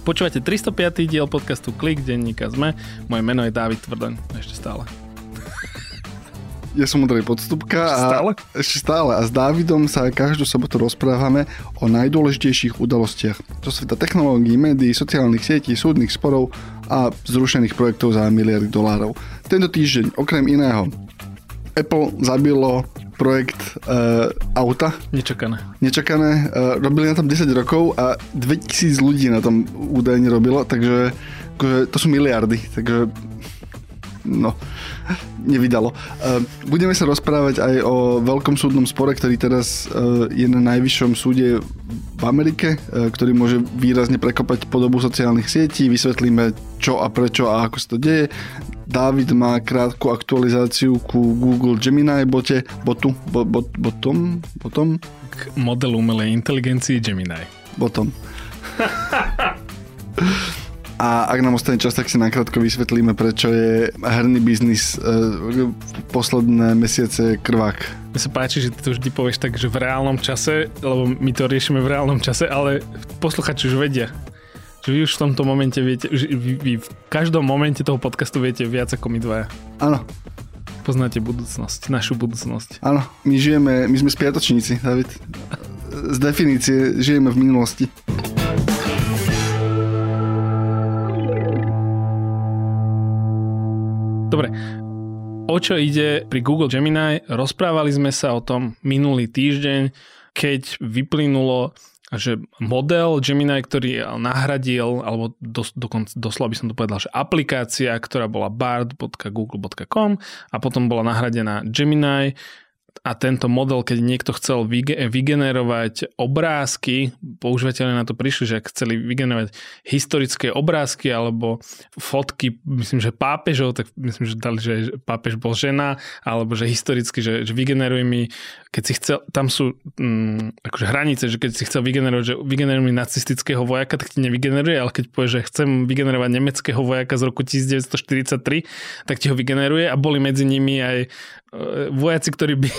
Počúvate 305. diel podcastu Klik denníka ZME. Moje meno je Dávid Tvrdoň. Ešte stále. Ja som Ondrej Podstupka a Stále? ešte stále. A s Dávidom sa každú sobotu rozprávame o najdôležitejších udalostiach zo sveta technológií, médií, sociálnych sietí, súdnych sporov a zrušených projektov za miliardy dolárov. Tento týždeň, okrem iného, Apple zabilo projekt uh, auta, Nečakané. nečakané. Uh, robili na tom 10 rokov a 2000 ľudí na tom údajne robilo, takže akože, to sú miliardy, takže no, nevydalo. Uh, budeme sa rozprávať aj o veľkom súdnom spore, ktorý teraz uh, je na najvyššom súde v Amerike, uh, ktorý môže výrazne prekopať podobu sociálnych sietí. Vysvetlíme, čo a prečo a ako sa to deje. David má krátku aktualizáciu ku Google Gemini bote, botu, bo, bot, botom, botom, K modelu umelej inteligencii Gemini. botom. A ak nám ostane čas, tak si nakrátko vysvetlíme, prečo je herný biznis e, posledné mesiace krvák. Mne sa páči, že ty to vždy povieš tak, že v reálnom čase, lebo my to riešime v reálnom čase, ale posluchači už vedia. Že vy už v tomto momente viete, že vy, vy v každom momente toho podcastu viete viac ako my dvaja. Áno, Poznáte budúcnosť, našu budúcnosť. áno, my žijeme, my sme spiatočníci, David. Z definície žijeme v minulosti. O čo ide pri Google Gemini? Rozprávali sme sa o tom minulý týždeň, keď vyplynulo, že model Gemini, ktorý nahradil, alebo dos, dokonca, doslova by som to povedal, že aplikácia, ktorá bola bard.google.com a potom bola nahradená Gemini, a tento model, keď niekto chcel vyge- vygenerovať obrázky, používateľe na to prišli, že ak chceli vygenerovať historické obrázky alebo fotky, myslím, že pápežov, tak myslím, že dali, že pápež bol žena, alebo že historicky, že, že vygeneruj mi, keď si chcel, tam sú mm, akože hranice, že keď si chcel vygenerovať, že vygeneruj mi nacistického vojaka, tak ti nevygeneruje, ale keď povie, že chcem vygenerovať nemeckého vojaka z roku 1943, tak ti ho vygeneruje a boli medzi nimi aj e, vojaci, ktorí by,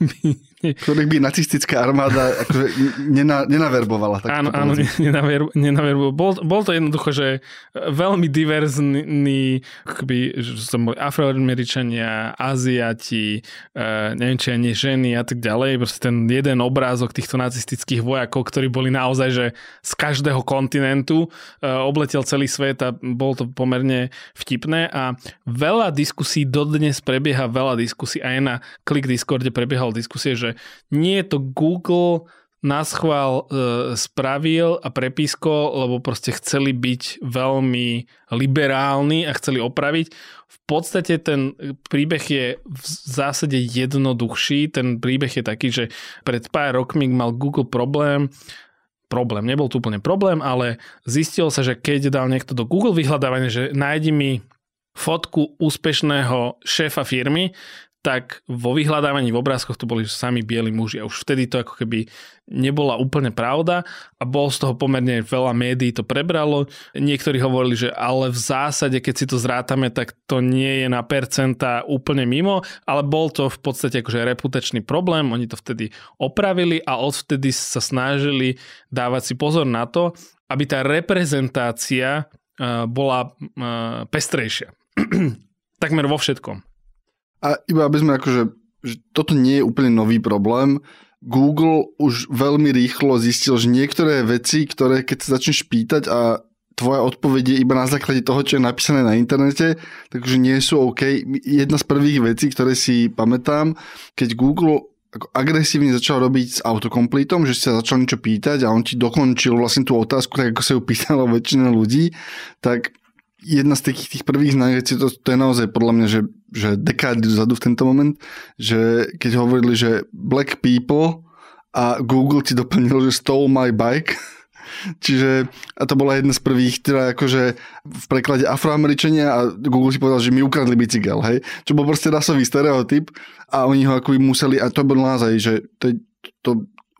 ktorých by nacistická armáda akože nena, nenaverbovala. Tak áno, áno, nenaver, nenaver, bol, bol to jednoducho, že veľmi diverzný, akoby, že som boli afroameričania, aziati, e, neviem či ani ženy a tak ďalej. Proste ten jeden obrázok týchto nacistických vojakov, ktorí boli naozaj, že z každého kontinentu e, obletel celý svet a bol to pomerne vtipné a veľa diskusí dodnes prebieha veľa diskusí aj na Klik Discorde prebiehal diskusie, že nie je to Google na schvál e, spravil a prepísko, lebo proste chceli byť veľmi liberálni a chceli opraviť. V podstate ten príbeh je v zásade jednoduchší. Ten príbeh je taký, že pred pár rokmi mal Google problém, problém, nebol to úplne problém, ale zistilo sa, že keď dal niekto do Google vyhľadávania, že nájdi mi fotku úspešného šéfa firmy, tak vo vyhľadávaní v obrázkoch to boli sami bieli muži a už vtedy to ako keby nebola úplne pravda a bol z toho pomerne veľa médií to prebralo. Niektorí hovorili, že ale v zásade, keď si to zrátame, tak to nie je na percenta úplne mimo, ale bol to v podstate akože reputačný problém, oni to vtedy opravili a odvtedy sa snažili dávať si pozor na to, aby tá reprezentácia eh, bola eh, pestrejšia. Takmer vo všetkom. A iba aby sme akože, že toto nie je úplne nový problém. Google už veľmi rýchlo zistil, že niektoré veci, ktoré keď sa začneš pýtať a tvoja odpoveď je iba na základe toho, čo je napísané na internete, takže nie sú OK. Jedna z prvých vecí, ktoré si pamätám, keď Google ako agresívne začal robiť s autokompletom, že si sa začal niečo pýtať a on ti dokončil vlastne tú otázku, tak ako sa ju pýtalo väčšina ľudí, tak jedna z tých, tých prvých značiek, to, to je naozaj podľa mňa, že, že dekády dozadu v tento moment, že keď hovorili, že black people a Google ti doplnil, že stole my bike, Čiže a to bola jedna z prvých, teda akože v preklade afroameričania a Google si povedal, že mi ukradli bicykel, hej. Čo bol proste rasový stereotyp a oni ho akoby museli, a to bol naozaj, že to, to,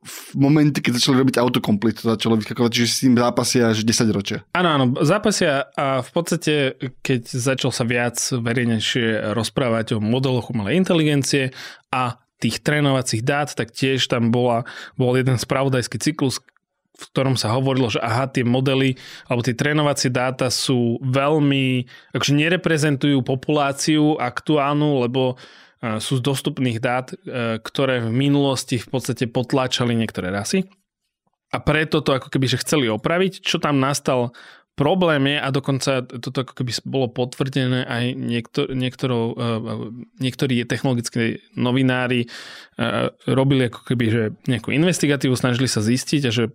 v momente, keď začali robiť autokomplet, to začalo vyskakovať, že s tým zápasia až 10 ročia. Áno, áno, zápasia a v podstate, keď začal sa viac verejnejšie rozprávať o modeloch umelej inteligencie a tých trénovacích dát, tak tiež tam bola, bol jeden spravodajský cyklus, v ktorom sa hovorilo, že aha, tie modely alebo tie trénovacie dáta sú veľmi, akože nereprezentujú populáciu aktuálnu, lebo sú z dostupných dát, ktoré v minulosti v podstate potláčali niektoré rasy. A preto to ako keby, že chceli opraviť. Čo tam nastal Problém je, a dokonca toto ako keby bolo potvrdené aj niektor, niektorou, e, niektorí technologickí novinári e, robili ako keby, že nejakú investigatívu, snažili sa zistiť a že e,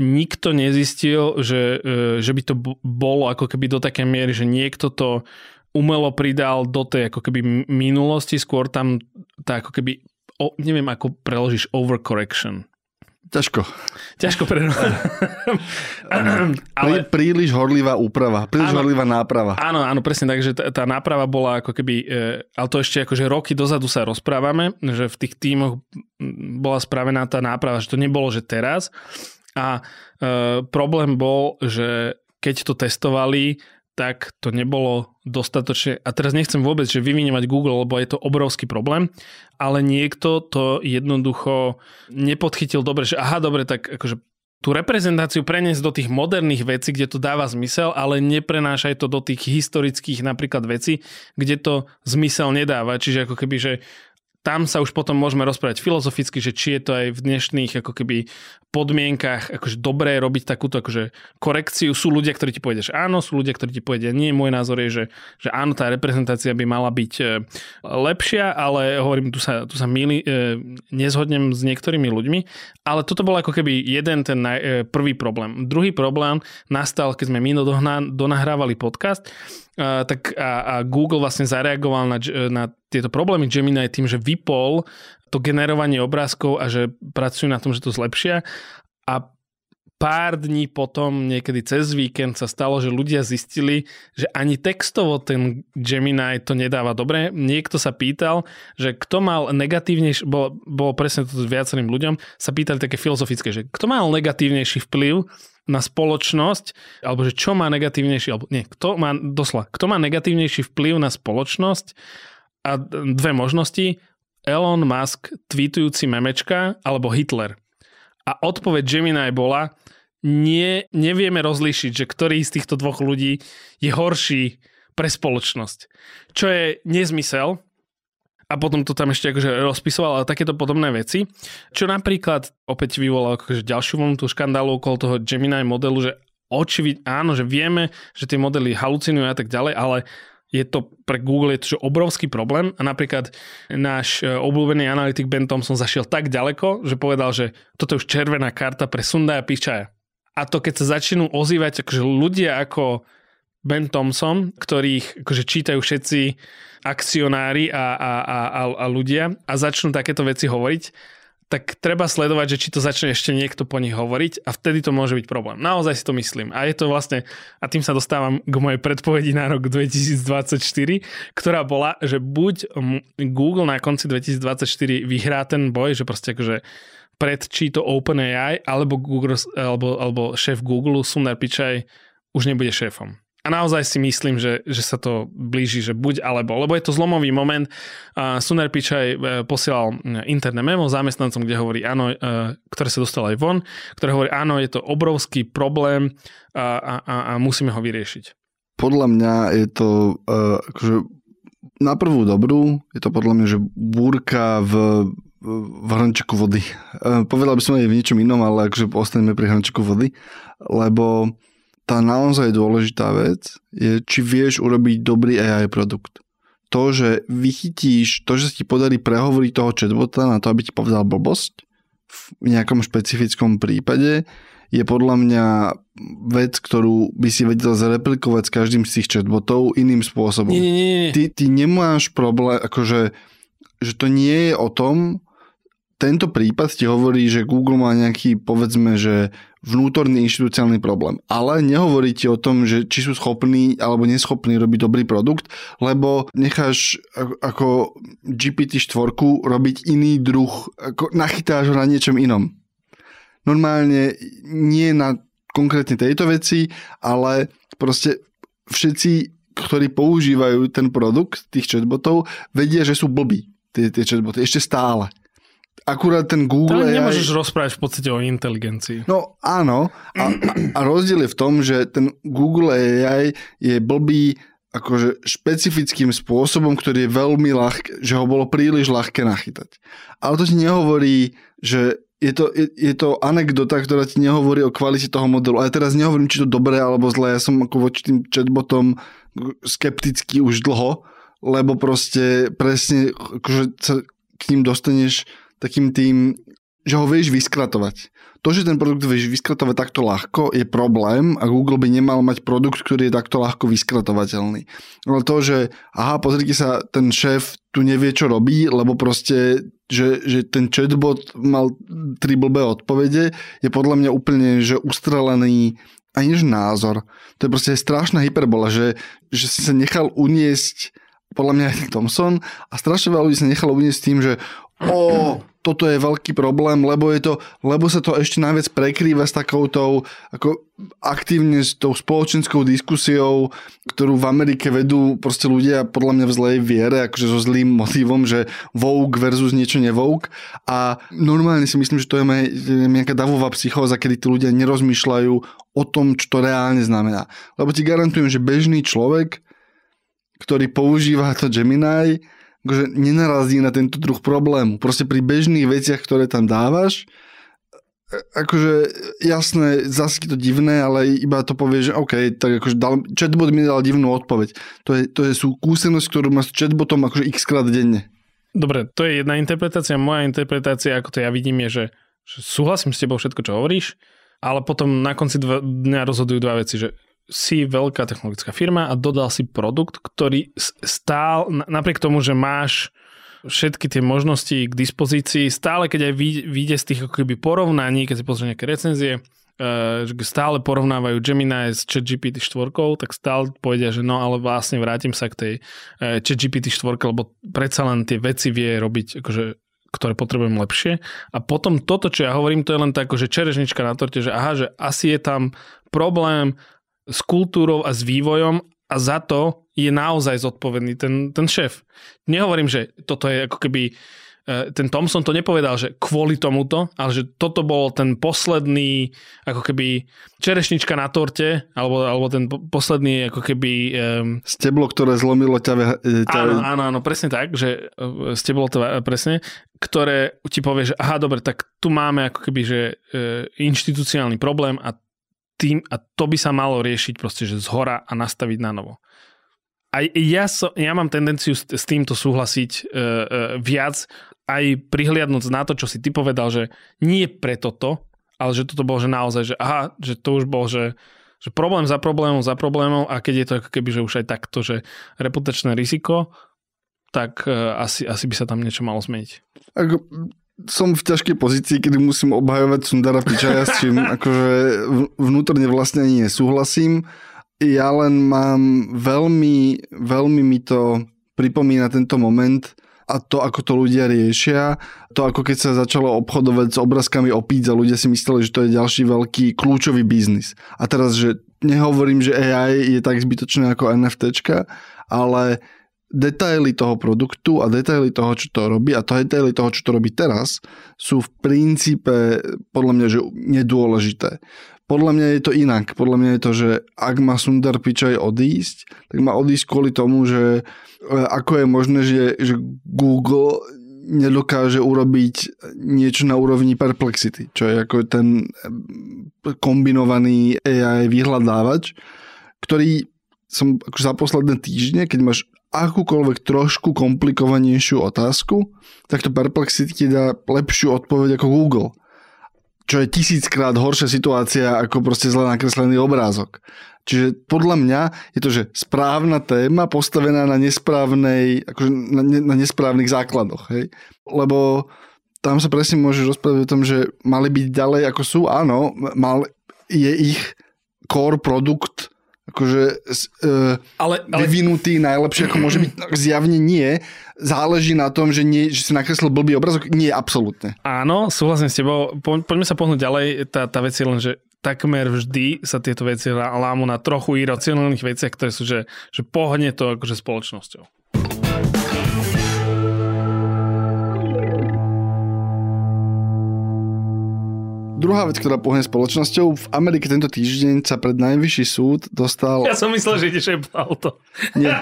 nikto nezistil, že, že by to bolo ako keby do takej miery, že niekto to umelo pridal do tej ako keby minulosti, skôr tam tá ako keby, o, neviem ako preložíš overcorrection Ťažko. Ťažko pre... ale... Príliš horlivá úprava, príliš áno, horlivá náprava. Áno, áno, presne tak, že tá, tá náprava bola ako keby, e, ale to ešte akože roky dozadu sa rozprávame, že v tých tímoch bola spravená tá náprava, že to nebolo, že teraz. A e, problém bol, že keď to testovali, tak to nebolo dostatočne, a teraz nechcem vôbec, že vyvinovať Google, lebo je to obrovský problém, ale niekto to jednoducho nepodchytil dobre, že aha, dobre, tak akože tú reprezentáciu preniesť do tých moderných vecí, kde to dáva zmysel, ale neprenášaj to do tých historických napríklad vecí, kde to zmysel nedáva. Čiže ako keby, že tam sa už potom môžeme rozprávať filozoficky, že či je to aj v dnešných ako keby podmienkach akože dobré robiť takúto akože korekciu. Sú ľudia, ktorí ti povedia, že áno, sú ľudia, ktorí ti povedia nie. Môj názor je, že, že áno, tá reprezentácia by mala byť e, lepšia, ale hovorím, tu sa, tu sa milí, e, nezhodnem s niektorými ľuďmi, ale toto bol ako keby jeden ten e, prvý problém. Druhý problém nastal, keď sme my donahrávali podcast, tak a, a Google vlastne zareagoval na, na tieto problémy Gemini tým, že vypol to generovanie obrázkov a že pracujú na tom, že to zlepšia. A pár dní potom, niekedy cez víkend sa stalo, že ľudia zistili, že ani textovo ten Gemini to nedáva dobre. Niekto sa pýtal, že kto mal negatívnejší, bolo, bolo presne to s viacerým ľuďom, sa pýtali také filozofické, že kto mal negatívnejší vplyv na spoločnosť, alebo že čo má negatívnejší, alebo nie, kto má, dosla, kto má negatívnejší vplyv na spoločnosť a dve možnosti, Elon Musk tweetujúci memečka alebo Hitler. A odpoveď Gemini bola, nie, nevieme rozlíšiť, že ktorý z týchto dvoch ľudí je horší pre spoločnosť. Čo je nezmysel, a potom to tam ešte akože rozpisoval a takéto podobné veci. Čo napríklad opäť vyvolalo akože ďalšiu vlnu tú škandálu okolo toho Gemini modelu, že očivid, áno, že vieme, že tie modely halucinujú a tak ďalej, ale je to pre Google je to obrovský problém a napríklad náš e, obľúbený analytik Ben Thompson zašiel tak ďaleko, že povedal, že toto je už červená karta pre Sundaja Pičaja. A to keď sa začnú ozývať akože ľudia ako Ben Thompson, ktorých akože čítajú všetci akcionári a, a, a, a ľudia a začnú takéto veci hovoriť, tak treba sledovať, že či to začne ešte niekto po nich hovoriť a vtedy to môže byť problém. Naozaj si to myslím. A je to vlastne, a tým sa dostávam k mojej predpovedi na rok 2024, ktorá bola, že buď Google na konci 2024 vyhrá ten boj, že proste akože pred či to OpenAI, alebo, Google, alebo, alebo šéf Google, Sundar Pichai, už nebude šéfom. A naozaj si myslím, že, že sa to blíži, že buď alebo, lebo je to zlomový moment. Uh, Suner Pichaj uh, posielal interné memo zamestnancom, kde hovorí áno, uh, ktoré sa dostalo aj von, ktoré hovorí áno, je to obrovský problém a, a, a musíme ho vyriešiť. Podľa mňa je to akože na prvú dobrú, je to podľa mňa, že búrka v v hrnčeku vody. Povedal by som aj v niečom inom, ale akože ostaneme pri hrnčeku vody, lebo tá naozaj dôležitá vec je, či vieš urobiť dobrý AI produkt. To, že vychytíš, to, že ti podarí prehovoriť toho chatbota na to, aby ti povedal blbosť v nejakom špecifickom prípade, je podľa mňa vec, ktorú by si vedel zreplikovať s každým z tých chatbotov iným spôsobom. Nie, nie, nie. Ty, ty nemáš problém, akože že to nie je o tom, tento prípad ti hovorí, že Google má nejaký, povedzme, že vnútorný inštitúciálny problém. Ale nehovorí ti o tom, že či sú schopní alebo neschopní robiť dobrý produkt, lebo necháš ako GPT-4 robiť iný druh, ako nachytáš ho na niečom inom. Normálne nie na konkrétne tejto veci, ale proste všetci, ktorí používajú ten produkt tých chatbotov, vedia, že sú blbí tie, tie chatboty. Ešte stále akurát ten Google To AI... nemôžeš rozprávať v podstate o inteligencii. No áno, a, a, a rozdiel je v tom, že ten Google AI je blbý akože špecifickým spôsobom, ktorý je veľmi ľahké, že ho bolo príliš ľahké nachytať. Ale to ti nehovorí, že je to, je, je to anekdota, ktorá ti nehovorí o kvalite toho modelu. A ja teraz nehovorím, či to dobré alebo zlé. Ja som ako voči tým chatbotom skeptický už dlho, lebo proste presne akože sa k ním dostaneš takým tým, že ho vieš vyskratovať. To, že ten produkt vieš vyskratovať takto ľahko, je problém a Google by nemal mať produkt, ktorý je takto ľahko vyskratovateľný. Ale to, že aha, pozrite sa, ten šéf tu nevie, čo robí, lebo proste, že, že ten chatbot mal tri blbé odpovede, je podľa mňa úplne, že ustrelený ani že názor. To je proste strašná hyperbola, že, že si sa nechal uniesť podľa mňa aj Thomson a strašne veľa ľudí sa nechalo uniesť tým, že o, toto je veľký problém, lebo, je to, lebo sa to ešte najviac prekrýva s takoutou ako aktívne s tou spoločenskou diskusiou, ktorú v Amerike vedú proste ľudia podľa mňa v zlej viere, akože so zlým motivom, že vogue versus niečo nevogue a normálne si myslím, že to je nejaká davová psychóza, kedy tí ľudia nerozmýšľajú o tom, čo to reálne znamená. Lebo ti garantujem, že bežný človek, ktorý používa to Gemini, akože nenarazí na tento druh problému. Proste pri bežných veciach, ktoré tam dávaš, e, akože jasné, zase to divné, ale iba to povie, že OK, tak akože dal, chatbot mi dal divnú odpoveď. To je, to je sú ktorú má s chatbotom akože x krát denne. Dobre, to je jedna interpretácia. Moja interpretácia, ako to ja vidím, je, že, že súhlasím s tebou všetko, čo hovoríš, ale potom na konci dva, dňa rozhodujú dva veci, že si veľká technologická firma a dodal si produkt, ktorý stál, napriek tomu, že máš všetky tie možnosti k dispozícii, stále keď aj vyjde z tých ako keby porovnaní, keď si pozrie nejaké recenzie, uh, že stále porovnávajú Gemini s ChatGPT 4, tak stále povedia, že no ale vlastne vrátim sa k tej uh, ChatGPT 4, lebo predsa len tie veci vie robiť akože ktoré potrebujem lepšie. A potom toto, čo ja hovorím, to je len tak, že čerežnička na torte, že aha, že asi je tam problém s kultúrou a s vývojom a za to je naozaj zodpovedný ten, ten šéf. Nehovorím, že toto je ako keby e, ten Thomson to nepovedal, že kvôli tomuto, ale že toto bol ten posledný, ako keby čerešnička na torte, alebo, alebo ten posledný, ako keby... Um, steblo, ktoré zlomilo ťa... ťa... Áno, áno, áno, presne tak, že e, steblo to presne, ktoré ti povie, že aha, dobre, tak tu máme ako keby, že uh, inštitucionálny problém a tým, a to by sa malo riešiť proste, že z a nastaviť na novo. A ja, so, ja mám tendenciu s, týmto súhlasiť uh, uh, viac, aj prihliadnúť na to, čo si ty povedal, že nie preto to, ale že toto bolo, že naozaj, že aha, že to už bol, že, že problém za problémom za problémom a keď je to ako keby, že už aj takto, že reputačné riziko, tak uh, asi, asi by sa tam niečo malo zmeniť. Som v ťažkej pozícii, kedy musím obhajovať Sundara Pičaja, s čím akože vnútorne vlastne ani nesúhlasím. Ja len mám veľmi, veľmi mi to pripomína tento moment a to, ako to ľudia riešia. To, ako keď sa začalo obchodovať s obrázkami o pizza, ľudia si mysleli, že to je ďalší veľký kľúčový biznis. A teraz, že nehovorím, že AI je tak zbytočné ako NFTčka, ale detaily toho produktu a detaily toho, čo to robí a to detaily toho, čo to robí teraz, sú v princípe podľa mňa, že nedôležité. Podľa mňa je to inak. Podľa mňa je to, že ak má Sundar Pichai odísť, tak má odísť kvôli tomu, že e, ako je možné, že, že Google nedokáže urobiť niečo na úrovni Perplexity, čo je ako ten e, kombinovaný AI vyhľadávač, ktorý som za posledné týždne, keď máš akúkoľvek trošku komplikovanejšiu otázku, tak to Perplexity ti dá lepšiu odpoveď ako Google. Čo je tisíckrát horšia situácia ako proste zle nakreslený obrázok. Čiže podľa mňa je to, že správna téma postavená na nesprávnej, akože na, na nesprávnych základoch. Hej? Lebo tam sa presne môžeš rozprávať o tom, že mali byť ďalej ako sú. Áno, mal, je ich core produkt akože uh, ale, ale... vyvinutý najlepšie, ako môže byť. Zjavne nie. Záleží na tom, že, nie, že si nakreslil blbý obrazok. Nie, absolútne. Áno, súhlasím s tebou. Po, poďme sa pohnúť ďalej. Tá, tá vec je len, že takmer vždy sa tieto veci lámu na trochu iracionálnych veciach, ktoré sú, že, že pohne to akože spoločnosťou. Druhá vec, ktorá pohne spoločnosťou, v Amerike tento týždeň sa pred najvyšší súd dostal... Ja som myslel, že ideš Auto. Nie,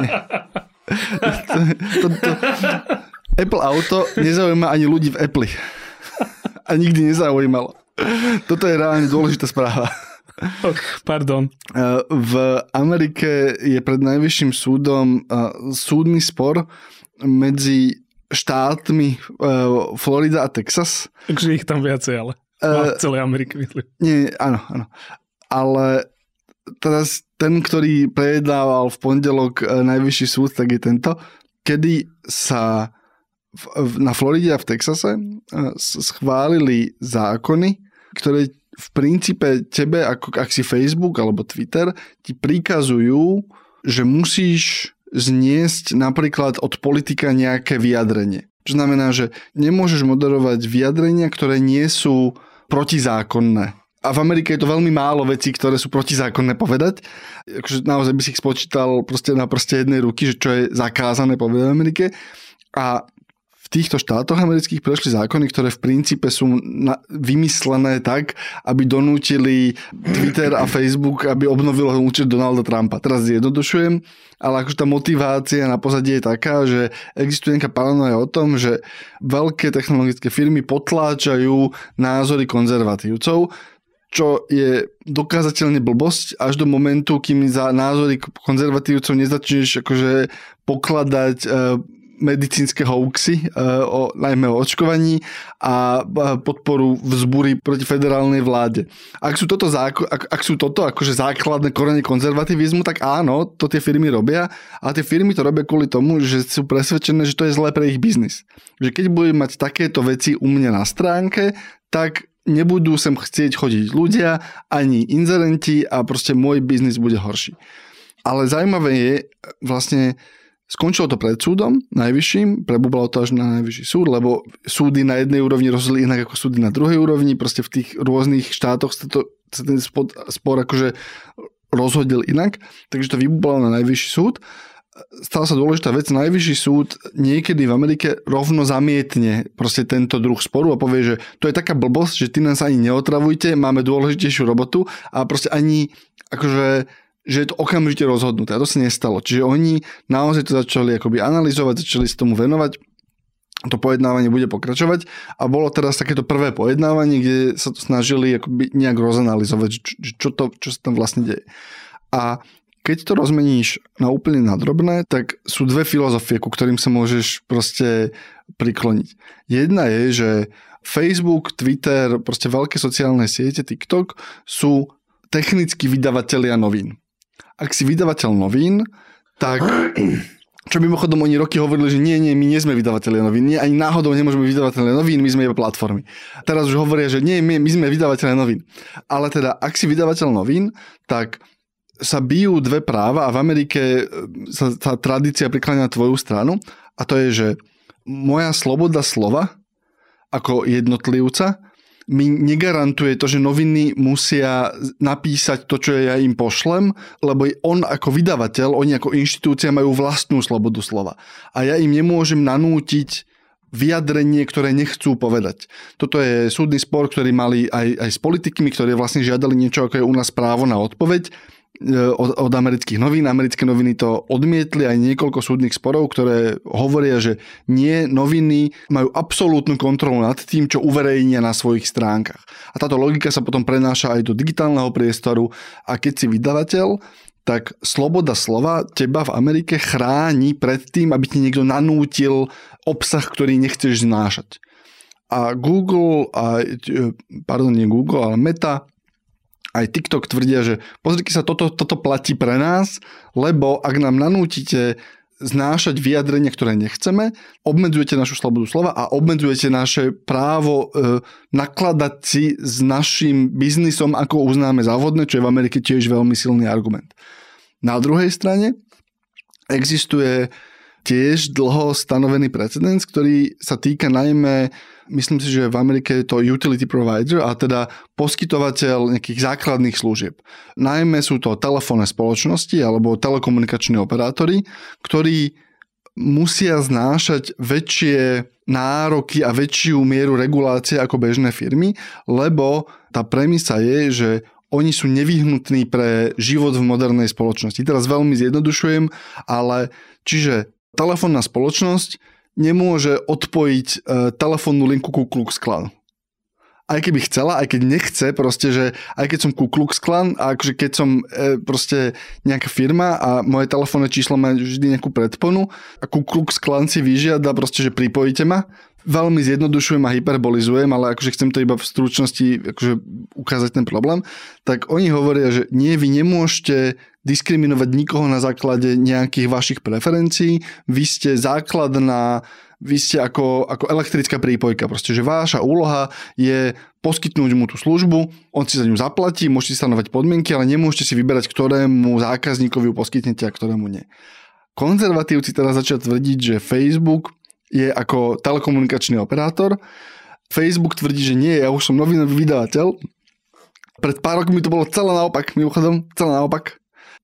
nie. to, to, to, Apple Auto nezaujíma ani ľudí v Apple. A nikdy nezaujímalo. Toto je reálne dôležitá správa. Pardon. V Amerike je pred najvyšším súdom súdny spor medzi štátmi Florida a Texas. Takže ich tam viacej, ale v celej Amerike myslím. Nie, áno, áno. Ale teraz ten, ktorý prejednával v pondelok najvyšší súd, tak je tento, kedy sa v, na Floride a v Texase schválili zákony, ktoré v princípe tebe, ako, ak si Facebook alebo Twitter, ti prikazujú, že musíš zniesť napríklad od politika nejaké vyjadrenie. Čo znamená, že nemôžeš moderovať vyjadrenia, ktoré nie sú protizákonné. A v Amerike je to veľmi málo vecí, ktoré sú protizákonné povedať. Akože naozaj by si ich spočítal proste na prste jednej ruky, že čo je zakázané povedať v Amerike. A týchto štátoch amerických prešli zákony, ktoré v princípe sú na, vymyslené tak, aby donútili Twitter a Facebook, aby obnovilo účet Donalda Trumpa. Teraz zjednodušujem, ale akože tá motivácia na pozadí je taká, že existuje nejaká paranoja o tom, že veľké technologické firmy potláčajú názory konzervatívcov, čo je dokázateľne blbosť až do momentu, kým za názory konzervatívcov nezačneš akože pokladať medicínske hoaxy, e, o, najmä o očkovaní a podporu vzbúry proti federálnej vláde. Ak sú toto, záko, ak, ak sú toto akože základné korene konzervativizmu, tak áno, to tie firmy robia a tie firmy to robia kvôli tomu, že sú presvedčené, že to je zlé pre ich biznis. Že keď budem mať takéto veci u mňa na stránke, tak nebudú sem chcieť chodiť ľudia, ani inzerenti a proste môj biznis bude horší. Ale zaujímavé je vlastne, Skončilo to pred súdom, najvyšším, prebublalo to až na najvyšší súd, lebo súdy na jednej úrovni rozhodli inak ako súdy na druhej úrovni, proste v tých rôznych štátoch sa, to, sa ten spor, akože rozhodil inak, takže to vybublalo na najvyšší súd. Stala sa dôležitá vec, najvyšší súd niekedy v Amerike rovno zamietne proste tento druh sporu a povie, že to je taká blbosť, že ty nás ani neotravujte, máme dôležitejšiu robotu a proste ani akože že je to okamžite rozhodnuté. A to sa nestalo. Čiže oni naozaj to začali akoby analyzovať, začali sa tomu venovať to pojednávanie bude pokračovať a bolo teraz takéto prvé pojednávanie, kde sa to snažili akoby nejak rozanalizovať, čo, čo, to, čo sa tam vlastne deje. A keď to rozmeníš na úplne nadrobné, tak sú dve filozofie, ku ktorým sa môžeš proste prikloniť. Jedna je, že Facebook, Twitter, proste veľké sociálne siete, TikTok sú technicky vydavatelia novín ak si vydavateľ novín, tak čo mimochodom oni roky hovorili, že nie, nie, my nie sme vydavatelia novín, nie, ani náhodou nemôžeme byť vydavatelia novín, my sme iba platformy. Teraz už hovoria, že nie, my, my sme vydavatelia novín. Ale teda, ak si vydavateľ novín, tak sa bijú dve práva a v Amerike e, sa tá tradícia prikláňa na tvoju stranu a to je, že moja sloboda slova ako jednotlivca mi negarantuje to, že noviny musia napísať to, čo ja im pošlem, lebo on ako vydavateľ, oni ako inštitúcia majú vlastnú slobodu slova. A ja im nemôžem nanútiť vyjadrenie, ktoré nechcú povedať. Toto je súdny spor, ktorý mali aj, aj s politikmi, ktorí vlastne žiadali niečo, ako je u nás právo na odpoveď od, od amerických novín. Americké noviny to odmietli aj niekoľko súdnych sporov, ktoré hovoria, že nie, noviny majú absolútnu kontrolu nad tým, čo uverejnia na svojich stránkach. A táto logika sa potom prenáša aj do digitálneho priestoru a keď si vydavateľ, tak sloboda slova teba v Amerike chráni pred tým, aby ti niekto nanútil obsah, ktorý nechceš znášať. A Google, a, e, pardon, nie Google, ale Meta aj TikTok tvrdia, že pozrite sa, toto, toto platí pre nás, lebo ak nám nanútite znášať vyjadrenia, ktoré nechceme, obmedzujete našu slobodu slova a obmedzujete naše právo e, nakladať si s našim biznisom, ako uznáme závodné, čo je v Amerike tiež veľmi silný argument. Na druhej strane existuje tiež dlho stanovený precedens, ktorý sa týka najmä Myslím si, že v Amerike je to utility provider, a teda poskytovateľ nejakých základných služieb. Najmä sú to telefónne spoločnosti alebo telekomunikační operátori, ktorí musia znášať väčšie nároky a väčšiu mieru regulácie ako bežné firmy, lebo tá premisa je, že oni sú nevyhnutní pre život v modernej spoločnosti. Teraz veľmi zjednodušujem, ale čiže telefónna spoločnosť nemôže odpojiť e, telefónnu linku Ku Klux Klan. Aj keby chcela, aj keď nechce, proste, že aj keď som Ku Klux Klan a akože keď som e, proste nejaká firma a moje telefónne číslo má vždy nejakú predponu a Ku Klux Klan si vyžiada proste, že pripojíte ma, veľmi zjednodušujem a hyperbolizujem, ale akože chcem to iba v stručnosti akože ukázať ten problém, tak oni hovoria, že nie, vy nemôžete diskriminovať nikoho na základe nejakých vašich preferencií, vy ste základná vy ste ako, ako elektrická prípojka. Proste, že váša úloha je poskytnúť mu tú službu, on si za ňu zaplatí, môžete stanovať podmienky, ale nemôžete si vyberať, ktorému zákazníkovi ju poskytnete a ktorému nie. Konzervatívci teraz začali tvrdiť, že Facebook je ako telekomunikačný operátor. Facebook tvrdí, že nie, ja už som novinový vydavateľ. Pred pár rokmi to bolo celé naopak, mimochodom, celé naopak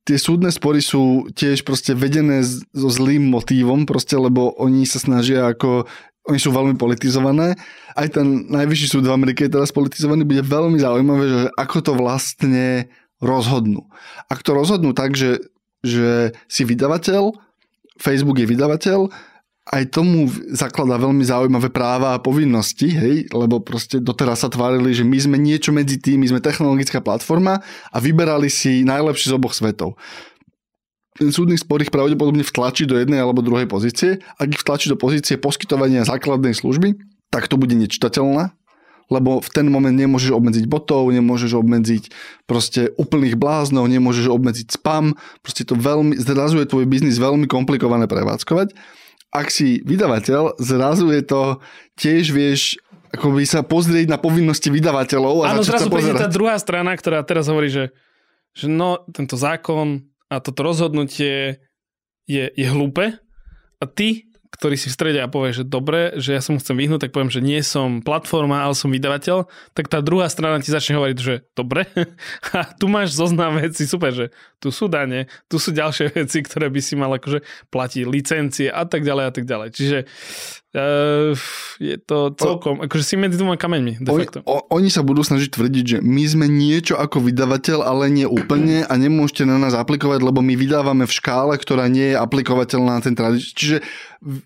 tie súdne spory sú tiež proste vedené so zlým motívom, proste, lebo oni sa snažia ako oni sú veľmi politizované. Aj ten najvyšší súd v Amerike je teraz politizovaný. Bude veľmi zaujímavé, že ako to vlastne rozhodnú. Ak to rozhodnú tak, že, že si vydavateľ, Facebook je vydavateľ, aj tomu zakladá veľmi zaujímavé práva a povinnosti, hej, lebo proste doteraz sa tvárili, že my sme niečo medzi tým, my sme technologická platforma a vyberali si najlepšie z oboch svetov. Ten súdny spor ich pravdepodobne vtlačí do jednej alebo druhej pozície. Ak ich vtlačí do pozície poskytovania základnej služby, tak to bude nečitateľné, lebo v ten moment nemôžeš obmedziť botov, nemôžeš obmedziť proste úplných bláznov, nemôžeš obmedziť spam, proste to veľmi, zrazuje tvoj biznis veľmi komplikované prevádzkovať ak si vydavateľ, zrazu je to tiež vieš akoby sa pozrieť na povinnosti vydavateľov. A Áno, zrazu príde tá druhá strana, ktorá teraz hovorí, že, že no, tento zákon a toto rozhodnutie je, je hlúpe a ty ktorý si v strede a povie, že dobre, že ja som chcem vyhnúť, tak poviem, že nie som platforma, ale som vydavateľ, tak tá druhá strana ti začne hovoriť, že dobre, a tu máš zoznam veci, super, že tu sú dane, tu sú ďalšie veci, ktoré by si mal akože platiť licencie a tak ďalej a tak ďalej. Čiže Uh, je to celkom, o, akože si medzi dvoma kameňmi, de facto. O, oni sa budú snažiť tvrdiť, že my sme niečo ako vydavateľ, ale nie úplne a nemôžete na nás aplikovať, lebo my vydávame v škále, ktorá nie je aplikovateľná na ten tradičný. Čiže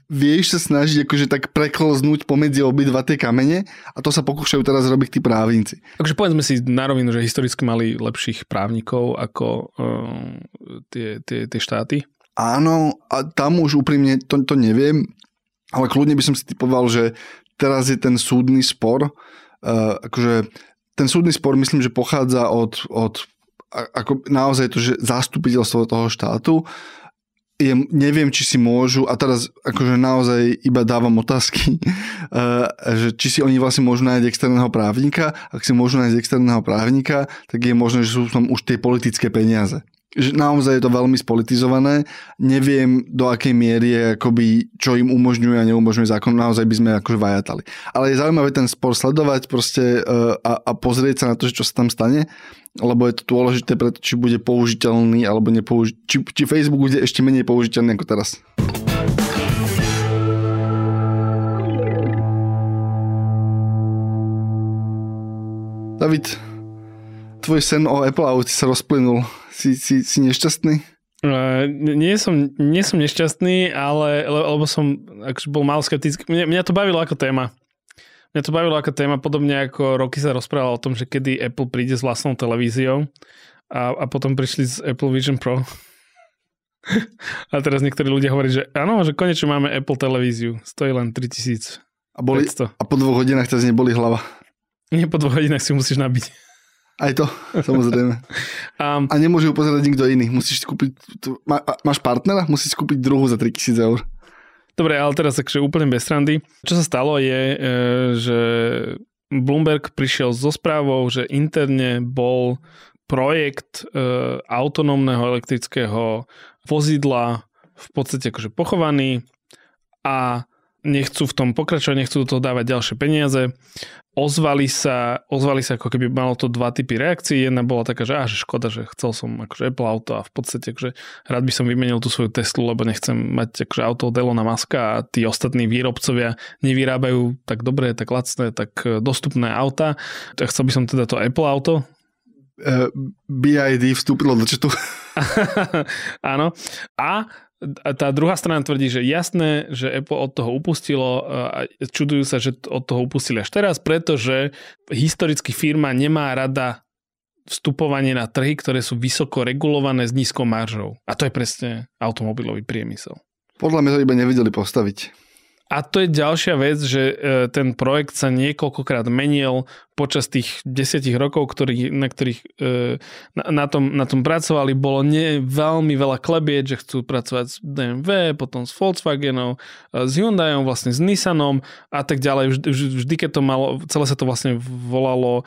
vieš sa snažiť akože tak preklznúť pomedzi obidva tie kamene a to sa pokúšajú teraz robiť tí právnici. Takže povedzme si na rovinu, že historicky mali lepších právnikov ako uh, tie, tie, tie štáty. Áno, a tam už úprimne to, to neviem ale kľudne by som si typoval, že teraz je ten súdny spor, uh, akože ten súdny spor myslím, že pochádza od, od ako naozaj to, že zastupiteľstvo toho štátu. Je, neviem, či si môžu, a teraz akože naozaj iba dávam otázky, uh, že či si oni vlastne môžu nájsť externého právnika, ak si môžu nájsť externého právnika, tak je možné, že sú tam už tie politické peniaze naozaj je to veľmi spolitizované. Neviem, do akej miery je, akoby, čo im umožňuje a neumožňuje zákon. Naozaj by sme akože vajatali. Ale je zaujímavé ten spor sledovať proste uh, a, a pozrieť sa na to, čo sa tam stane, lebo je to dôležité preto, či bude použiteľný alebo nepoužiteľný. Či, či Facebook bude ešte menej použiteľný ako teraz. David, tvoj sen o Apple auti sa rozplynul si, si, si nešťastný? Uh, nie, som, nie som nešťastný, ale lebo som akože bol mal skeptický. Mňa, mňa to bavilo ako téma. Mňa to bavilo ako téma, podobne ako roky sa rozprával o tom, že kedy Apple príde s vlastnou televíziou a, a potom prišli z Apple Vision Pro. a teraz niektorí ľudia hovorí, že áno, že konečne máme Apple televíziu. Stojí len 3000. A, boli, a po dvoch hodinách ťa neboli hlava. Nie, po dvoch hodinách si musíš nabiť. Aj to, samozrejme. Um, a nemôže ju pozerať nikto iný. Musíš kúpiť, má, máš partnera? Musíš kúpiť druhú za 3000 eur. Dobre, ale teraz takže úplne bez strandy. Čo sa stalo je, e, že Bloomberg prišiel so správou, že interne bol projekt e, autonómneho elektrického vozidla v podstate akože pochovaný a nechcú v tom pokračovať, nechcú do toho dávať ďalšie peniaze. Ozvali sa, ozvali sa ako keby malo to dva typy reakcií. Jedna bola taká, že, že škoda, že chcel som akože Apple auto a v podstate akože rád by som vymenil tú svoju Teslu, lebo nechcem mať akože auto od Elona Muska a tí ostatní výrobcovia nevyrábajú tak dobré, tak lacné, tak e, dostupné auta. Tak chcel by som teda to Apple auto, uh, BID vstúpilo do četu. Áno. A tá druhá strana tvrdí, že jasné, že Apple od toho upustilo a čudujú sa, že od toho upustili až teraz, pretože historicky firma nemá rada vstupovanie na trhy, ktoré sú vysoko regulované s nízkou maržou. A to je presne automobilový priemysel. Podľa mňa to iba nevideli postaviť. A to je ďalšia vec, že e, ten projekt sa niekoľkokrát menil počas tých desiatich rokov, ktorý, na ktorých e, na, na, tom, na tom pracovali. Bolo nie veľmi veľa klebieť, že chcú pracovať s BMW, potom s Volkswagenom, e, s Hyundaiom, vlastne s Nissanom a tak ďalej. Vždy, vždy keď to malo, celé sa to vlastne volalo,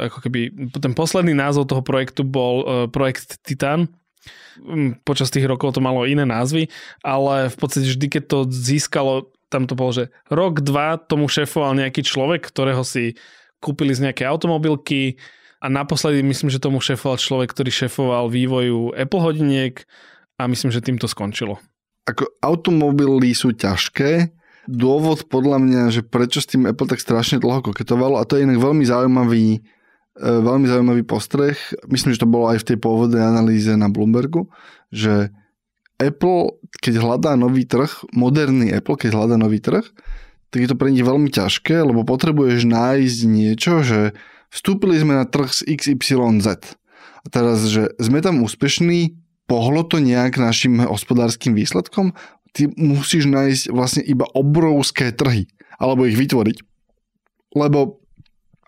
ako keby ten posledný názov toho projektu bol projekt Titan, počas tých rokov to malo iné názvy, ale v podstate vždy, keď to získalo, tam to bolo, že rok, dva tomu šéfoval nejaký človek, ktorého si kúpili z nejaké automobilky a naposledy myslím, že tomu šéfoval človek, ktorý šéfoval vývoju Apple hodiniek a myslím, že tým to skončilo. Ako automobily sú ťažké, dôvod podľa mňa, že prečo s tým Apple tak strašne dlho koketovalo a to je inak veľmi zaujímavý E, veľmi zaujímavý postreh. Myslím, že to bolo aj v tej pôvodnej analýze na Bloombergu, že Apple, keď hľadá nový trh, moderný Apple, keď hľadá nový trh, tak je to pre nich veľmi ťažké, lebo potrebuješ nájsť niečo, že vstúpili sme na trh z XYZ. A teraz, že sme tam úspešní, pohlo to nejak našim hospodárskym výsledkom, ty musíš nájsť vlastne iba obrovské trhy, alebo ich vytvoriť. Lebo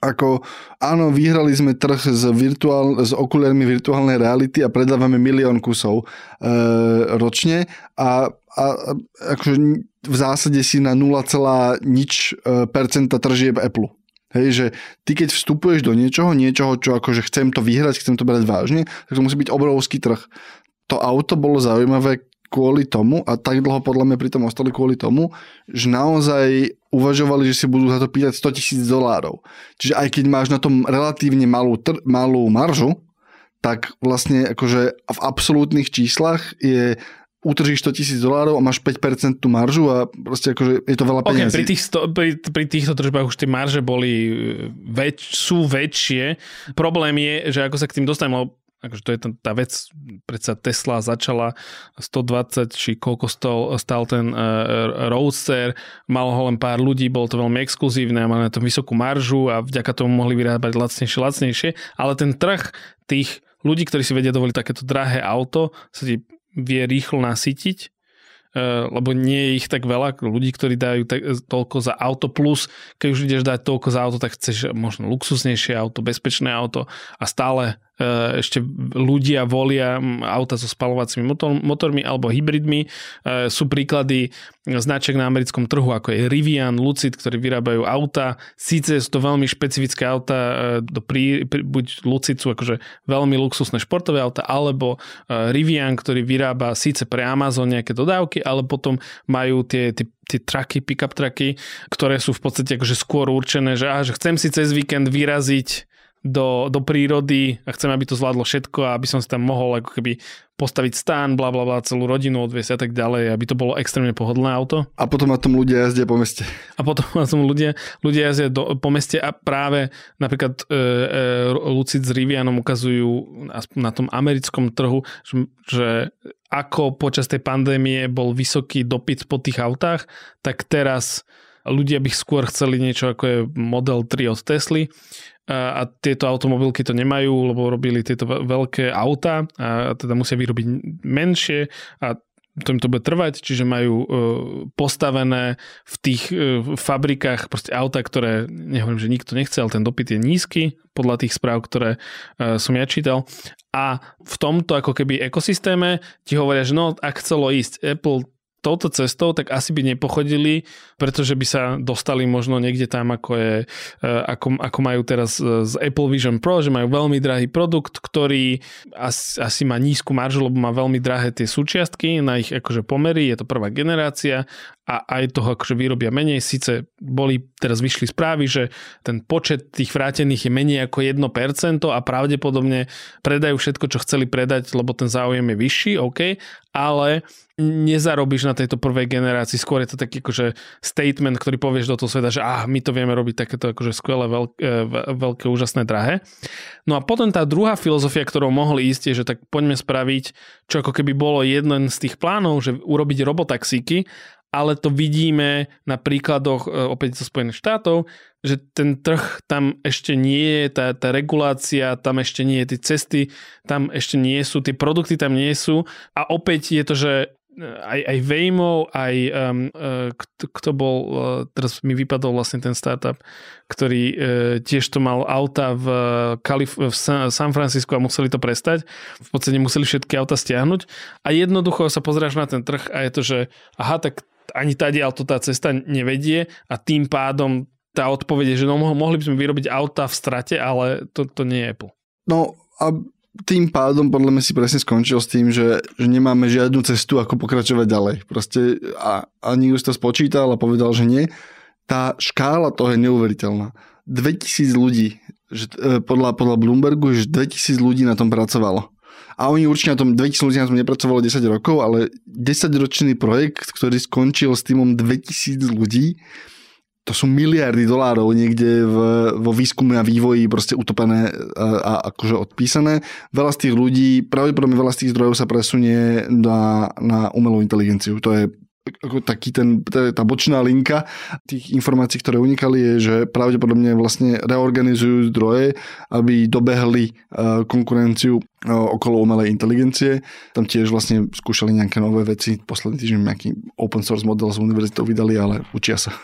ako áno, vyhrali sme trh s, virtuál, s okuliarmi virtuálnej reality a predávame milión kusov e, ročne a, a akože v zásade si na 0, nič e, percenta tržieb Apple. Hej, že ty keď vstupuješ do niečoho, niečoho, čo akože chcem to vyhrať, chcem to brať vážne, tak to musí byť obrovský trh. To auto bolo zaujímavé kvôli tomu a tak dlho podľa mňa pri tom ostali kvôli tomu, že naozaj uvažovali, že si budú za to pýtať 100 tisíc dolárov. Čiže aj keď máš na tom relatívne malú, tr- malú maržu, tak vlastne akože v absolútnych číslach je utržíš 100 tisíc dolárov a máš 5% tú maržu a proste akože je to veľa peniazí. Okay, pri, tých sto, pri, pri týchto tržbách už tie marže boli e, väč, sú väčšie. Problém je, že ako sa k tým dostanem, akože to je tá, tá vec, predsa Tesla začala 120, či koľko stál, stál ten uh, Roadster, malo ho len pár ľudí, bolo to veľmi exkluzívne, mali na to vysokú maržu a vďaka tomu mohli vyrábať lacnejšie, lacnejšie, ale ten trh tých ľudí, ktorí si vedia dovoliť takéto drahé auto, sa ti vie rýchlo nasytiť Eh, lebo nie je ich tak veľa. Ľudí, ktorí dajú toľko za auto, plus keď už ideš dať toľko za auto, tak chceš možno luxusnejšie auto, bezpečné auto a stále ešte ľudia volia auta so spalovacími motor, motormi alebo hybridmi. Eh, sú príklady značiek na americkom trhu, ako je Rivian, Lucid, ktorí vyrábajú auta. Síce sú to veľmi špecifické auta, do prí, buď Lucid sú akože veľmi luxusné športové auta, alebo Rivian, ktorý vyrába síce pre Amazon nejaké dodávky, ale potom majú tie, tie, tie traky, pick-up traky, ktoré sú v podstate akože skôr určené, že, aha, že chcem si cez víkend vyraziť do, do prírody a chcem, aby to zvládlo všetko a aby som si tam mohol ako keby postaviť stán, bla bla bla, celú rodinu odviesť a tak ďalej, aby to bolo extrémne pohodlné auto. A potom na tom ľudia jazdia po meste. A potom na tom ľudia, ľudia jazdia do, po meste a práve napríklad e, e, Lucid s Rivianom ukazujú na tom americkom trhu, že, že ako počas tej pandémie bol vysoký dopyt po tých autách, tak teraz ľudia by skôr chceli niečo ako je Model 3 od Tesly a tieto automobilky to nemajú, lebo robili tieto veľké auta a teda musia vyrobiť menšie a to im to bude trvať, čiže majú e, postavené v tých e, fabrikách proste auta, ktoré, nehovorím, že nikto nechce, ale ten dopyt je nízky podľa tých správ, ktoré e, som ja čítal. A v tomto ako keby ekosystéme ti hovoria, že no, ak chcelo ísť Apple touto cestou, tak asi by nepochodili, pretože by sa dostali možno niekde tam, ako, je, e, ako, ako majú teraz z Apple Vision Pro, že majú veľmi drahý produkt, ktorý asi, asi má nízku maržu, lebo má veľmi drahé tie súčiastky na ich akože pomery, je to prvá generácia a aj toho akože vyrobia menej. Sice boli, teraz vyšli správy, že ten počet tých vrátených je menej ako 1% a pravdepodobne predajú všetko, čo chceli predať, lebo ten záujem je vyšší, OK, ale nezarobíš na tejto prvej generácii, skôr je to taký akože statement, ktorý povieš do toho sveta, že ah, my to vieme robiť takéto akože skvelé, veľké, veľké, úžasné, drahé. No a potom tá druhá filozofia, ktorou mohli ísť, je, že tak poďme spraviť, čo ako keby bolo jeden z tých plánov, že urobiť robotaxíky, ale to vidíme na príkladoch e, opäť zo Spojených štátov, že ten trh tam ešte nie je, tá, tá regulácia tam ešte nie je, tie cesty tam ešte nie sú, tie produkty tam nie sú a opäť je to, že aj, aj Waymo, aj um, uh, kto, bol, teraz mi vypadol vlastne ten startup, ktorý uh, tiež to mal auta v, Kalif- v San Francisco a museli to prestať. V podstate museli všetky auta stiahnuť a jednoducho sa pozráš na ten trh a je to, že aha, tak ani tady to tá cesta nevedie a tým pádom tá odpoveď je, že no, mohli by sme vyrobiť auta v strate, ale to, to nie je Apple. No a tým pádom podľa mňa si presne skončil s tým, že, že nemáme žiadnu cestu, ako pokračovať ďalej. Proste a, a niekto to spočítal a povedal, že nie. Tá škála toho je neuveriteľná. 2000 ľudí, že, e, podľa, podľa Bloombergu, že 2000 ľudí na tom pracovalo. A oni určite na tom 2000 ľudí na tom nepracovalo 10 rokov, ale 10-ročný projekt, ktorý skončil s týmom 2000 ľudí, to sú miliardy dolárov niekde v, vo výskume a vývoji proste utopené a, a akože odpísané. Veľa z tých ľudí, pravdepodobne veľa z tých zdrojov sa presunie na, na umelú inteligenciu. To je ako taký ten, tá bočná linka tých informácií, ktoré unikali, je, že pravdepodobne vlastne reorganizujú zdroje, aby dobehli konkurenciu okolo umelej inteligencie. Tam tiež vlastne skúšali nejaké nové veci. Posledný týždeň nejaký open source model z univerzitou vydali, ale učia sa.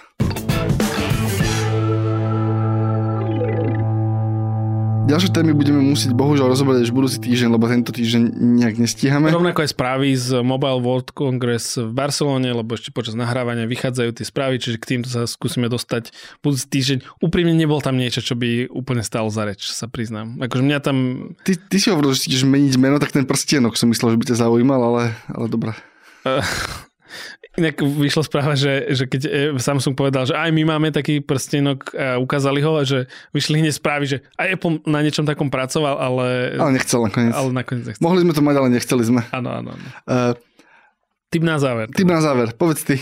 Ďalšie témy budeme musieť bohužiaľ rozoberať až budúci týždeň, lebo tento týždeň nejak nestíhame. Rovnako aj správy z Mobile World Congress v Barcelone, lebo ešte počas nahrávania vychádzajú tie správy, čiže k týmto sa skúsime dostať budúci týždeň. Úprimne nebol tam niečo, čo by úplne stalo za reč, sa priznám. Akože mňa tam... Ty, ty si hovoril, že chceš meniť meno, tak ten prstienok som myslel, že by ťa zaujímal, ale, ale dobré. Inak vyšla správa, že, že keď e, Samsung povedal, že aj my máme taký prstenok a ukázali ho, že vyšli hneď správy, že aj Apple na niečom takom pracoval, ale... Ale nechcel nakoniec. Ale nakoniec nechcel. Mohli sme to mať, ale nechceli sme. Áno, áno. áno. Uh, typ na záver. Typ na záver, povedz ty.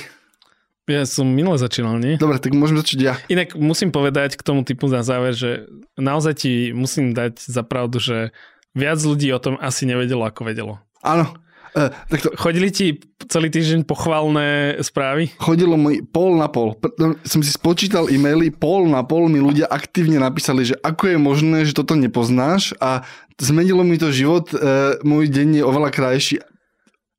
Ja som minule začínal, nie? Dobre, tak môžem začať ja. Inak musím povedať k tomu typu na záver, že naozaj ti musím dať za pravdu, že viac ľudí o tom asi nevedelo, ako vedelo. Áno, Uh, to... Chodili ti celý týždeň pochvalné správy? Chodilo mi pol na pol. No, som si spočítal e-maily, pol na pol mi ľudia aktívne napísali, že ako je možné, že toto nepoznáš a zmenilo mi to život, uh, môj deň je oveľa krajší.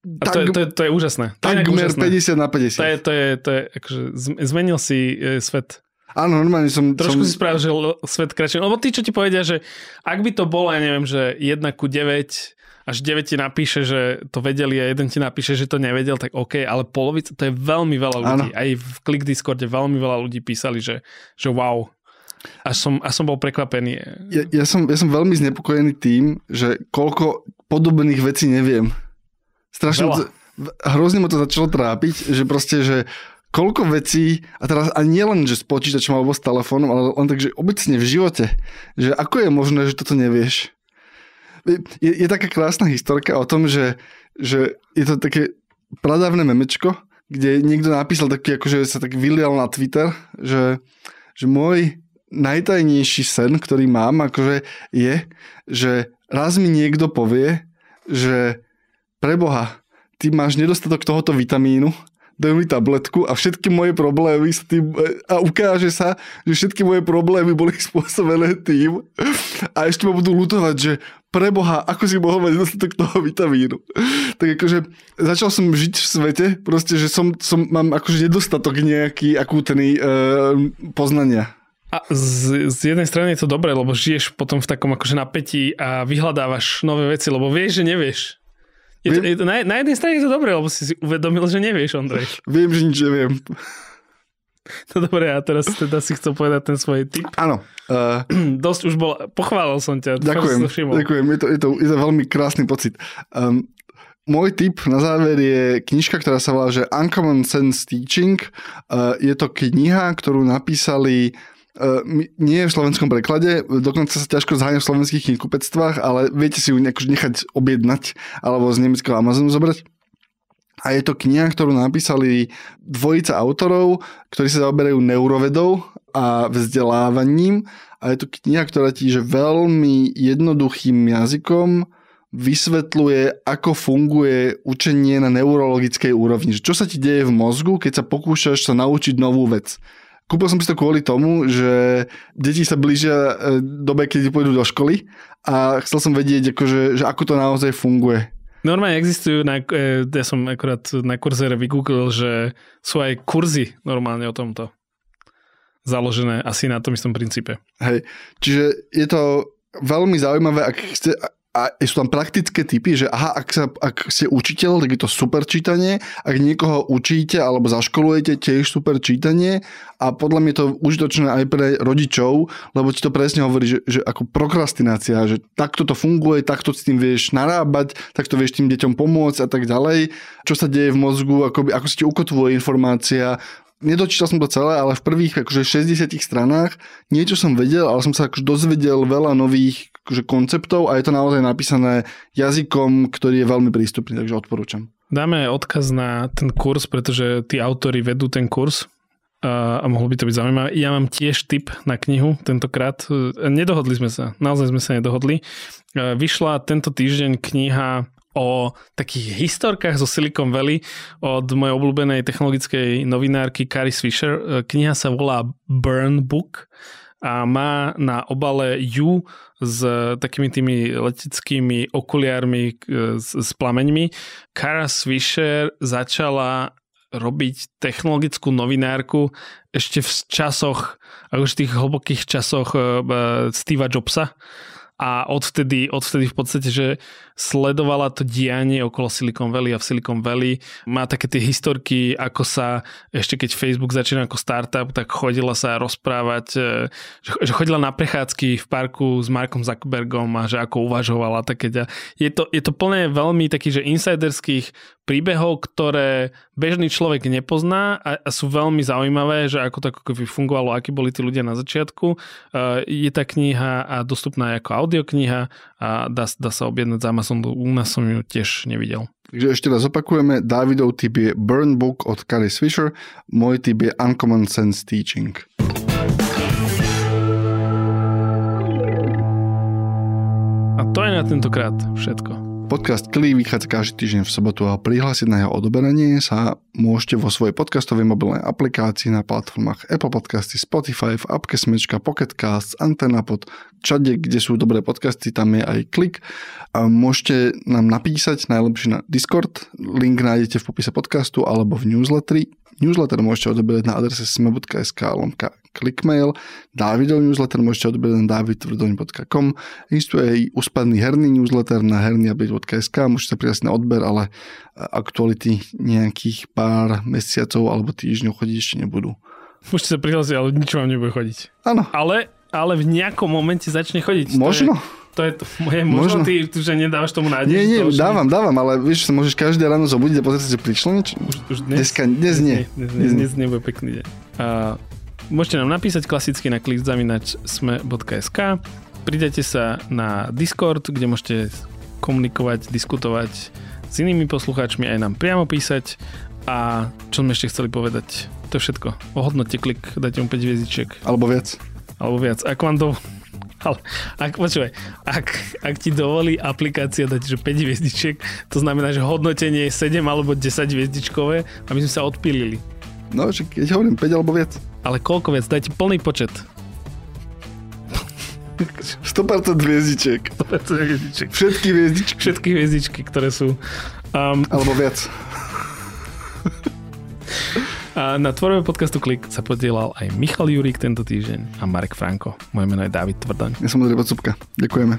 A to, je, to, je, to je úžasné. Takmer 50 na 50. To je, to je, to je akože, zmenil si e, svet. Áno, normálne som... Trošku som... si spravil, že svet kratšie. Lebo tí, čo ti povedia, že ak by to bolo, ja neviem, že 1 ku 9 až 9 ti napíše, že to vedeli a jeden ti napíše, že to nevedel, tak OK, ale polovica, to je veľmi veľa ľudí. Ano. Aj v Click Discorde veľmi veľa ľudí písali, že, že wow, a som, a som bol prekvapený. Ja, ja, som, ja som veľmi znepokojený tým, že koľko podobných vecí neviem. Strašne to, hrozne ma to začalo trápiť, že proste, že koľko vecí, a teraz a nie len, že s počítačom alebo s telefónom, ale len tak, že obecne v živote, že ako je možné, že toto nevieš je, je taká krásna historka o tom, že, že je to také pradávne memečko, kde niekto napísal taký, akože sa tak vylial na Twitter, že, že môj najtajnejší sen, ktorý mám, akože je, že raz mi niekto povie, že preboha, ty máš nedostatok tohoto vitamínu dajú mi tabletku a všetky moje problémy s tým, a ukáže sa, že všetky moje problémy boli spôsobené tým. A ešte ma budú lutovať, že preboha, ako si mohol mať dostatok toho vitamínu. Tak akože začal som žiť v svete, proste, že som, som mám akože nedostatok nejaký akútny e, poznania. A z, z jednej strany je to dobré, lebo žiješ potom v takom akože napätí a vyhľadávaš nové veci, lebo vieš, že nevieš. Je to, je to, na, na jednej strane je to dobré, lebo si si uvedomil, že nevieš, Ondrej. Viem, že nič neviem. No dobre, a teraz teda si chcel povedať ten svoj tip. Áno. Uh, Dosť už bol, pochválil som ťa. Ďakujem, ďakujem, je to, je, to, je to veľmi krásny pocit. Um, môj tip na záver je knižka, ktorá sa volá že Uncommon Sense Teaching. Uh, je to kniha, ktorú napísali Uh, nie je v slovenskom preklade, dokonca sa ťažko zháňa v slovenských knihkupectvách, ale viete si ju nechať objednať alebo z nemeckého Amazonu zobrať. A je to kniha, ktorú napísali dvojica autorov, ktorí sa zaoberajú neurovedou a vzdelávaním. A je to kniha, ktorá ti že veľmi jednoduchým jazykom vysvetľuje, ako funguje učenie na neurologickej úrovni. Čo sa ti deje v mozgu, keď sa pokúšaš sa naučiť novú vec. Kúpil som si to kvôli tomu, že deti sa blížia e, dobe, keď pôjdu do školy a chcel som vedieť, akože, že ako to naozaj funguje. Normálne existujú, na, e, ja som akorát na kurzere vygooglil, že sú aj kurzy normálne o tomto založené asi na tom istom princípe. Hej, čiže je to veľmi zaujímavé, ak chce, a sú tam praktické typy, že aha, ak, sa, ak ste učiteľ, tak je to super čítanie, ak niekoho učíte alebo zaškolujete, tiež super čítanie a podľa mňa je to užitočné aj pre rodičov, lebo ti to presne hovorí, že, že ako prokrastinácia, že takto to funguje, takto s tým vieš narábať, takto vieš tým deťom pomôcť a tak ďalej. Čo sa deje v mozgu, ako, ako sa ti ukotvuje informácia, nedočítal som to celé, ale v prvých akože 60 stranách niečo som vedel, ale som sa akože dozvedel veľa nových akože konceptov a je to naozaj napísané jazykom, ktorý je veľmi prístupný, takže odporúčam. Dáme odkaz na ten kurz, pretože tí autory vedú ten kurz a mohlo by to byť zaujímavé. Ja mám tiež tip na knihu tentokrát. Nedohodli sme sa, naozaj sme sa nedohodli. Vyšla tento týždeň kniha o takých historkách zo Silicon Valley od mojej obľúbenej technologickej novinárky Carrie Fisher. Kniha sa volá Burn Book a má na obale ju s takými tými leteckými okuliármi s, s plameňmi. Cara Fisher začala robiť technologickú novinárku ešte v časoch, už v tých hlbokých časoch uh, Steva Jobsa a odvtedy, odvtedy v podstate, že sledovala to dianie okolo Silicon Valley a v Silicon Valley. Má také tie historky, ako sa ešte keď Facebook začína ako startup, tak chodila sa rozprávať, e, že chodila na prechádzky v parku s Markom Zuckerbergom a že ako uvažovala také. Je to, je to plné veľmi takých, že insiderských príbehov, ktoré bežný človek nepozná a, a sú veľmi zaujímavé, že ako to ako fungovalo, akí boli tí ľudia na začiatku. Uh, je tá kniha a dostupná ako audiokniha a dá, dá sa objednať z Amazonu. U nás som ju tiež nevidel. Takže ešte raz opakujeme, Davidov typ je Burn Book od Carrie Fisher, môj typ je Uncommon Sense Teaching. A to je na tentokrát všetko. Podcast Kli vychádza každý týždeň v sobotu a prihlásiť na jeho odoberanie sa môžete vo svojej podcastovej mobilnej aplikácii na platformách Apple Podcasty, Spotify, v appke Smečka, Pocket Casts, Antena pod čade, kde sú dobré podcasty, tam je aj klik. A môžete nám napísať najlepšie na Discord, link nájdete v popise podcastu alebo v newsletteri. Newsletter môžete odoberať na adrese sme.sk lomka clickmail. Dávidov newsletter môžete odberať na davidtvrdoň.com. Existuje aj úspadný herný newsletter na hernyupdate.sk. Môžete sa prihlásiť na odber, ale aktuality nejakých pár mesiacov alebo týždňov chodiť ešte nebudú. Môžete sa prihlásiť, ale nič vám nebude chodiť. Áno. Ale, ale v nejakom momente začne chodiť. Možno. To je, to je moje, možno, možno ty, že nedávaš tomu nádej. Nie, nie, dávam, dávam, ale vieš, sa môžeš každé ráno zobudiť a pozrieť že prišlo niečo. Už, už dnes, Dneska, dnes, nie. Dnes, dnes, dnes, dnes nebude pekný deň. Uh, Môžete nám napísať klasicky na klikzavinač.sme.sk Pridajte sa na Discord, kde môžete komunikovať, diskutovať s inými poslucháčmi, aj nám priamo písať. A čo sme ešte chceli povedať? To je všetko. Ohodnote klik, dajte mu 5 hviezdičiek. Alebo viac. Alebo viac. Ak vám to... Ale ak, počúvaj, ak, ak ti dovolí aplikácia dať, že 5 hviezdičiek, to znamená, že hodnotenie je 7 alebo 10 hviezdičkové, aby sme sa odpílili. No, že keď hovorím 5 alebo viac. Ale koľko viac? Dajte plný počet. 100% hviezdičiek. 100% hviezdičiek. Všetky hviezdičky. Všetky hviezdičky, ktoré sú... Um, alebo viac. A na tvorbe podcastu Klik sa podielal aj Michal Jurík tento týždeň a Marek Franko. Moje meno je David Tvrdoň. Ja som Andrej Podsúbka. Ďakujeme.